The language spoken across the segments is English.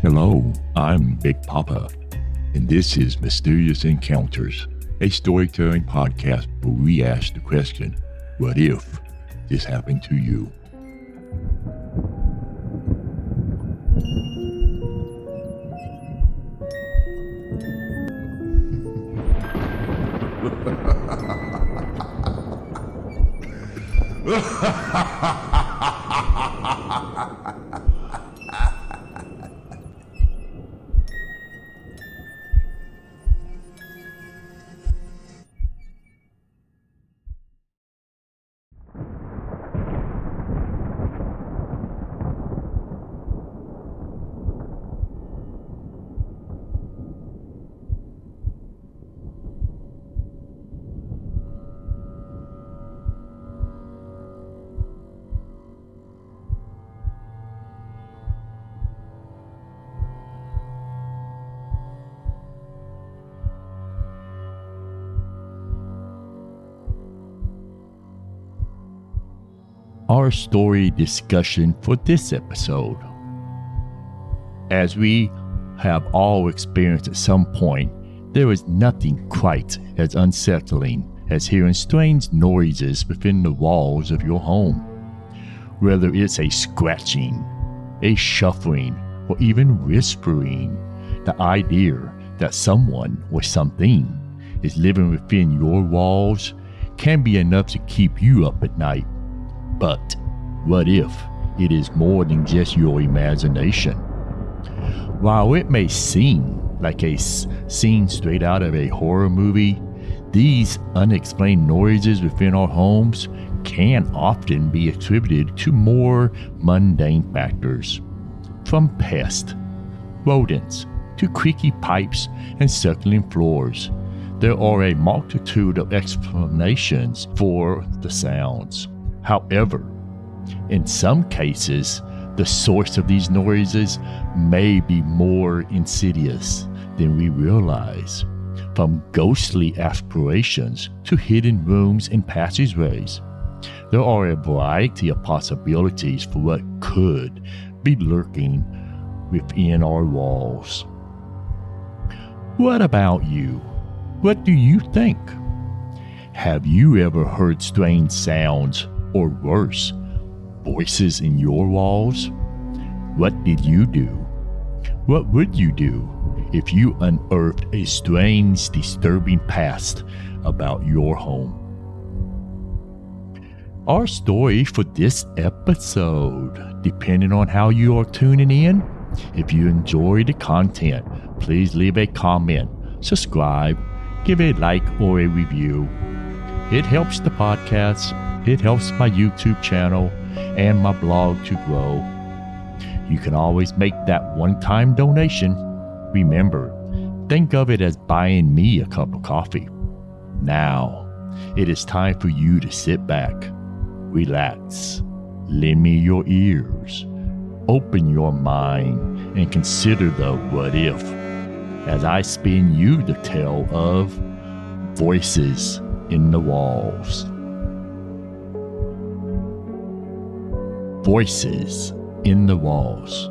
Hello, I'm Big Papa, and this is Mysterious Encounters a storytelling podcast where we ask the question what if this happened to you? our story discussion for this episode. As we have all experienced at some point, there is nothing quite as unsettling as hearing strange noises within the walls of your home. Whether it's a scratching, a shuffling, or even whispering, the idea that someone or something is living within your walls can be enough to keep you up at night. But what if it is more than just your imagination? While it may seem like a scene straight out of a horror movie, these unexplained noises within our homes can often be attributed to more mundane factors. From pests, rodents, to creaky pipes and circling floors, there are a multitude of explanations for the sounds. However, in some cases, the source of these noises may be more insidious than we realize, from ghostly aspirations to hidden rooms and passageways. There are a variety of possibilities for what could be lurking within our walls. What about you? What do you think? Have you ever heard strange sounds or worse, voices in your walls? What did you do? What would you do if you unearthed a strange, disturbing past about your home? Our story for this episode, depending on how you are tuning in, if you enjoy the content, please leave a comment, subscribe, give a like or a review. It helps the podcast it helps my YouTube channel and my blog to grow. You can always make that one time donation. Remember, think of it as buying me a cup of coffee. Now, it is time for you to sit back, relax, lend me your ears, open your mind, and consider the what if as I spin you the tale of voices in the walls. Voices in the walls.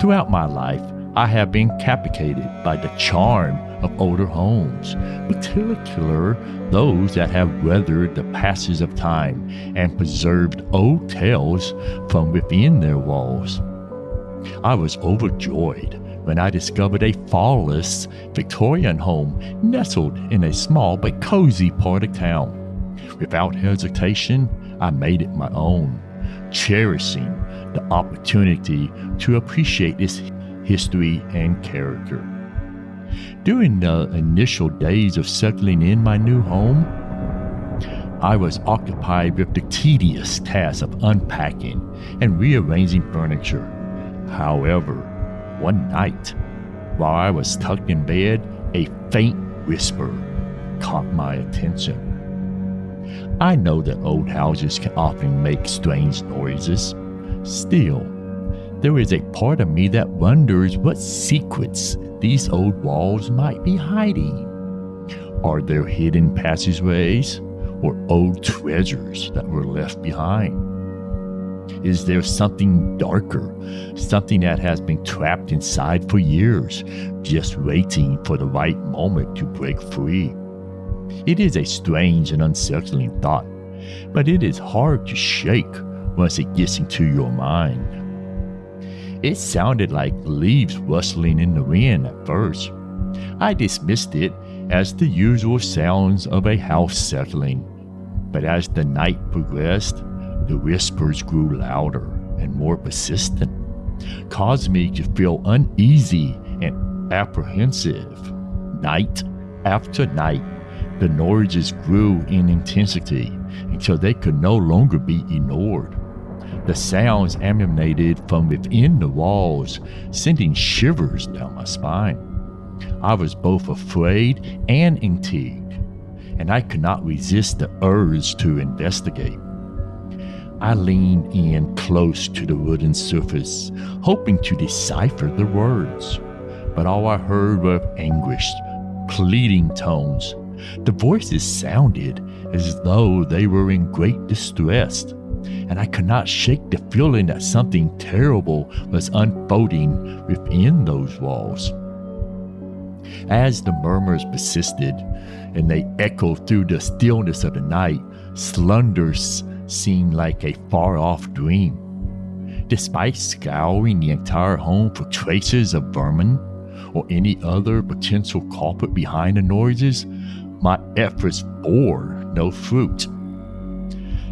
Throughout my life, I have been captivated by the charm of older homes, particularly those that have weathered the passes of time and preserved old tales from within their walls. I was overjoyed when I discovered a flawless Victorian home nestled in a small but cozy part of town. Without hesitation, I made it my own cherishing the opportunity to appreciate its history and character. During the initial days of settling in my new home, I was occupied with the tedious task of unpacking and rearranging furniture. However, one night, while I was tucked in bed, a faint whisper caught my attention. I know that old houses can often make strange noises. Still, there is a part of me that wonders what secrets these old walls might be hiding. Are there hidden passageways or old treasures that were left behind? Is there something darker, something that has been trapped inside for years, just waiting for the right moment to break free? It is a strange and unsettling thought, but it is hard to shake once it gets into your mind. It sounded like leaves rustling in the wind at first. I dismissed it as the usual sounds of a house settling, but as the night progressed, the whispers grew louder and more persistent, caused me to feel uneasy and apprehensive. Night after night, the noises grew in intensity until they could no longer be ignored. The sounds emanated from within the walls, sending shivers down my spine. I was both afraid and intrigued, and I could not resist the urge to investigate. I leaned in close to the wooden surface, hoping to decipher the words. But all I heard were anguished, pleading tones. The voices sounded as though they were in great distress, and I could not shake the feeling that something terrible was unfolding within those walls. As the murmurs persisted and they echoed through the stillness of the night, slunders seemed like a far off dream. Despite scouring the entire home for traces of vermin or any other potential culprit behind the noises, my efforts bore no fruit.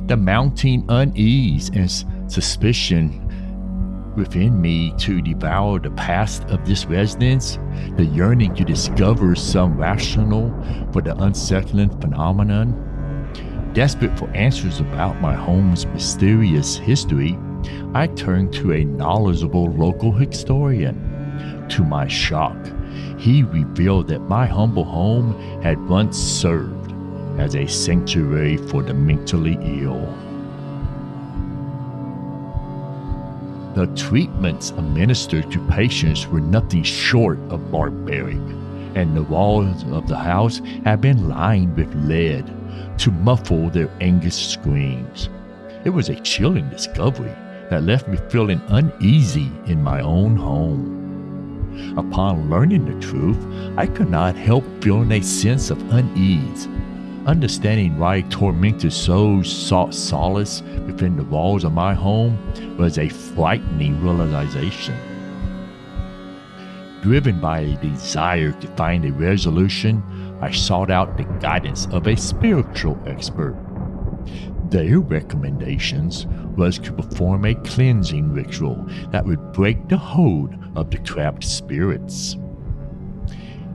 The mounting unease and suspicion within me to devour the past of this residence, the yearning to discover some rationale for the unsettling phenomenon, Desperate for answers about my home's mysterious history, I turned to a knowledgeable local historian. To my shock, he revealed that my humble home had once served as a sanctuary for the mentally ill. The treatments administered to patients were nothing short of barbaric, and the walls of the house had been lined with lead to muffle their anguished screams. It was a chilling discovery that left me feeling uneasy in my own home. Upon learning the truth, I could not help feeling a sense of unease. Understanding why tormented souls sought solace within the walls of my home was a frightening realization. Driven by a desire to find a resolution, I sought out the guidance of a spiritual expert. Their recommendations was to perform a cleansing ritual that would break the hold of the trapped spirits.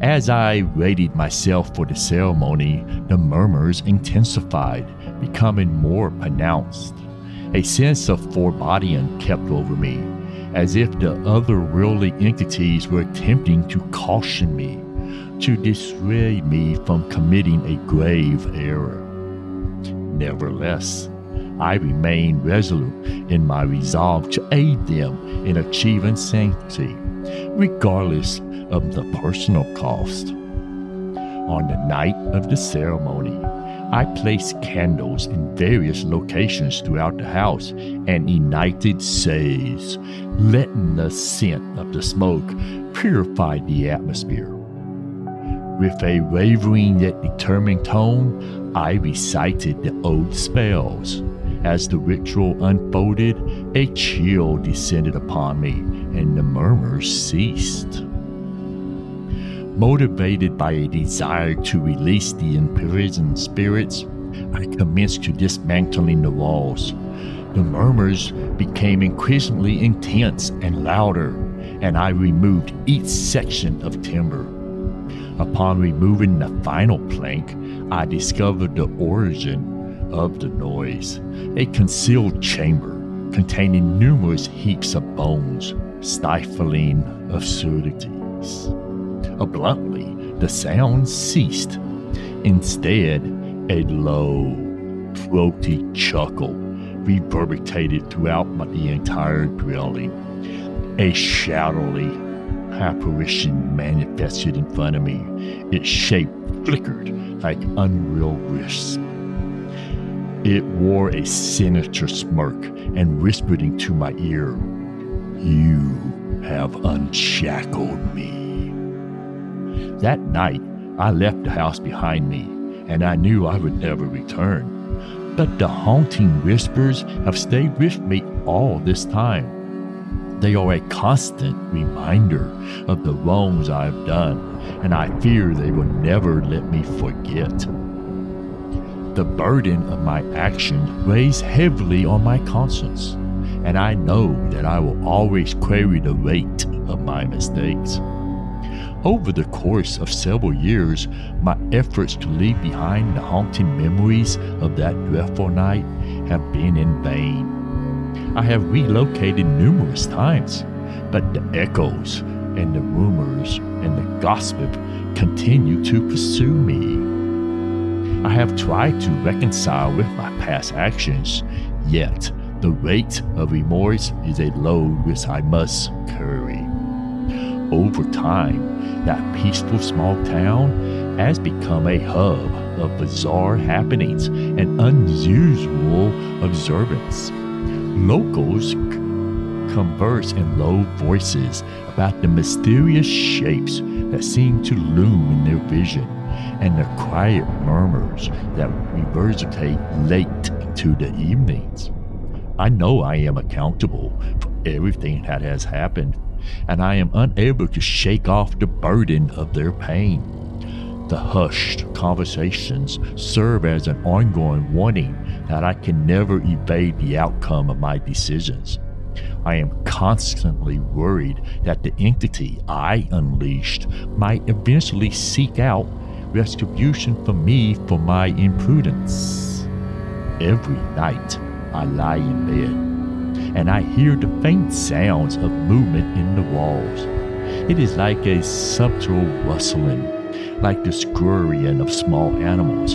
As I readied myself for the ceremony, the murmurs intensified, becoming more pronounced. A sense of foreboding kept over me, as if the otherworldly entities were attempting to caution me to dissuade me from committing a grave error. Nevertheless, I remain resolute in my resolve to aid them in achieving sanctity, regardless of the personal cost. On the night of the ceremony, I placed candles in various locations throughout the house and ignited sage, letting the scent of the smoke purify the atmosphere. With a wavering yet determined tone, I recited the old spells. As the ritual unfolded, a chill descended upon me, and the murmurs ceased. Motivated by a desire to release the imprisoned spirits, I commenced to dismantling the walls. The murmurs became increasingly intense and louder, and I removed each section of timber. Upon removing the final plank, I discovered the origin of the noise a concealed chamber containing numerous heaps of bones, stifling absurdities. Abruptly, the sound ceased. Instead, a low, throaty chuckle reverberated throughout the entire dwelling. A shadowy apparition manifested in front of me. Its shape flickered like unreal wisps. It wore a sinister smirk and whispered into my ear, You have unshackled me. That night, I left the house behind me, and I knew I would never return. But the haunting whispers have stayed with me all this time. They are a constant reminder of the wrongs I've done, and I fear they will never let me forget. The burden of my actions weighs heavily on my conscience, and I know that I will always carry the weight of my mistakes. Over the course of several years, my efforts to leave behind the haunting memories of that dreadful night have been in vain. I have relocated numerous times, but the echoes and the rumors and the gossip continue to pursue me. I have tried to reconcile with my past actions, yet the weight of remorse is a load which I must carry. Over time, that peaceful small town has become a hub of bizarre happenings and unusual observance. Locals converse in low voices about the mysterious shapes that seem to loom in their vision and the quiet murmurs that reverberate late into the evenings. I know I am accountable for everything that has happened, and I am unable to shake off the burden of their pain. The hushed conversations serve as an ongoing warning that I can never evade the outcome of my decisions. I am constantly worried that the entity I unleashed might eventually seek out retribution for me for my imprudence. Every night I lie in bed and I hear the faint sounds of movement in the walls. It is like a subtle rustling, like the scurrying of small animals.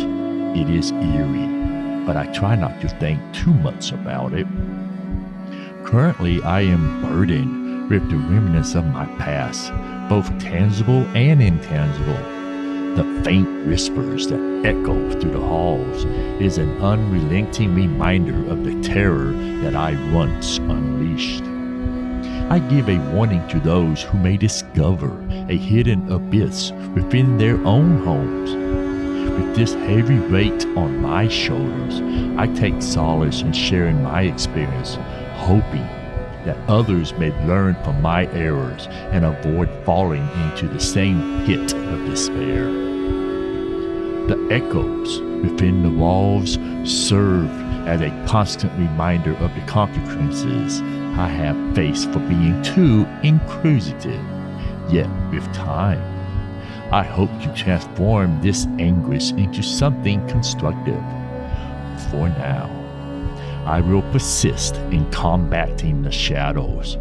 It is eerie but I try not to think too much about it. Currently, I am burdened with the remnants of my past, both tangible and intangible. The faint whispers that echo through the halls is an unrelenting reminder of the terror that I once unleashed. I give a warning to those who may discover a hidden abyss within their own homes with this heavy weight on my shoulders, I take solace in sharing my experience, hoping that others may learn from my errors and avoid falling into the same pit of despair. The echoes within the walls serve as a constant reminder of the consequences I have faced for being too inquisitive. Yet, with time, I hope to transform this anguish into something constructive. For now, I will persist in combating the shadows,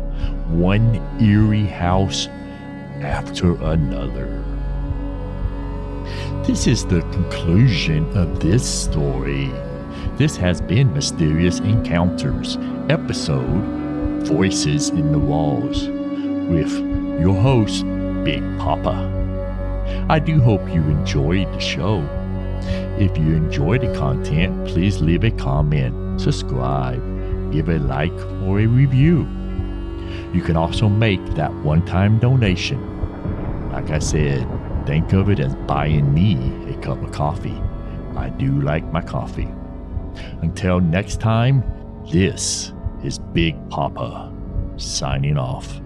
one eerie house after another. This is the conclusion of this story. This has been Mysterious Encounters, episode Voices in the Walls, with your host, Big Papa. I do hope you enjoyed the show. If you enjoy the content, please leave a comment, subscribe, give a like, or a review. You can also make that one time donation. Like I said, think of it as buying me a cup of coffee. I do like my coffee. Until next time, this is Big Papa signing off.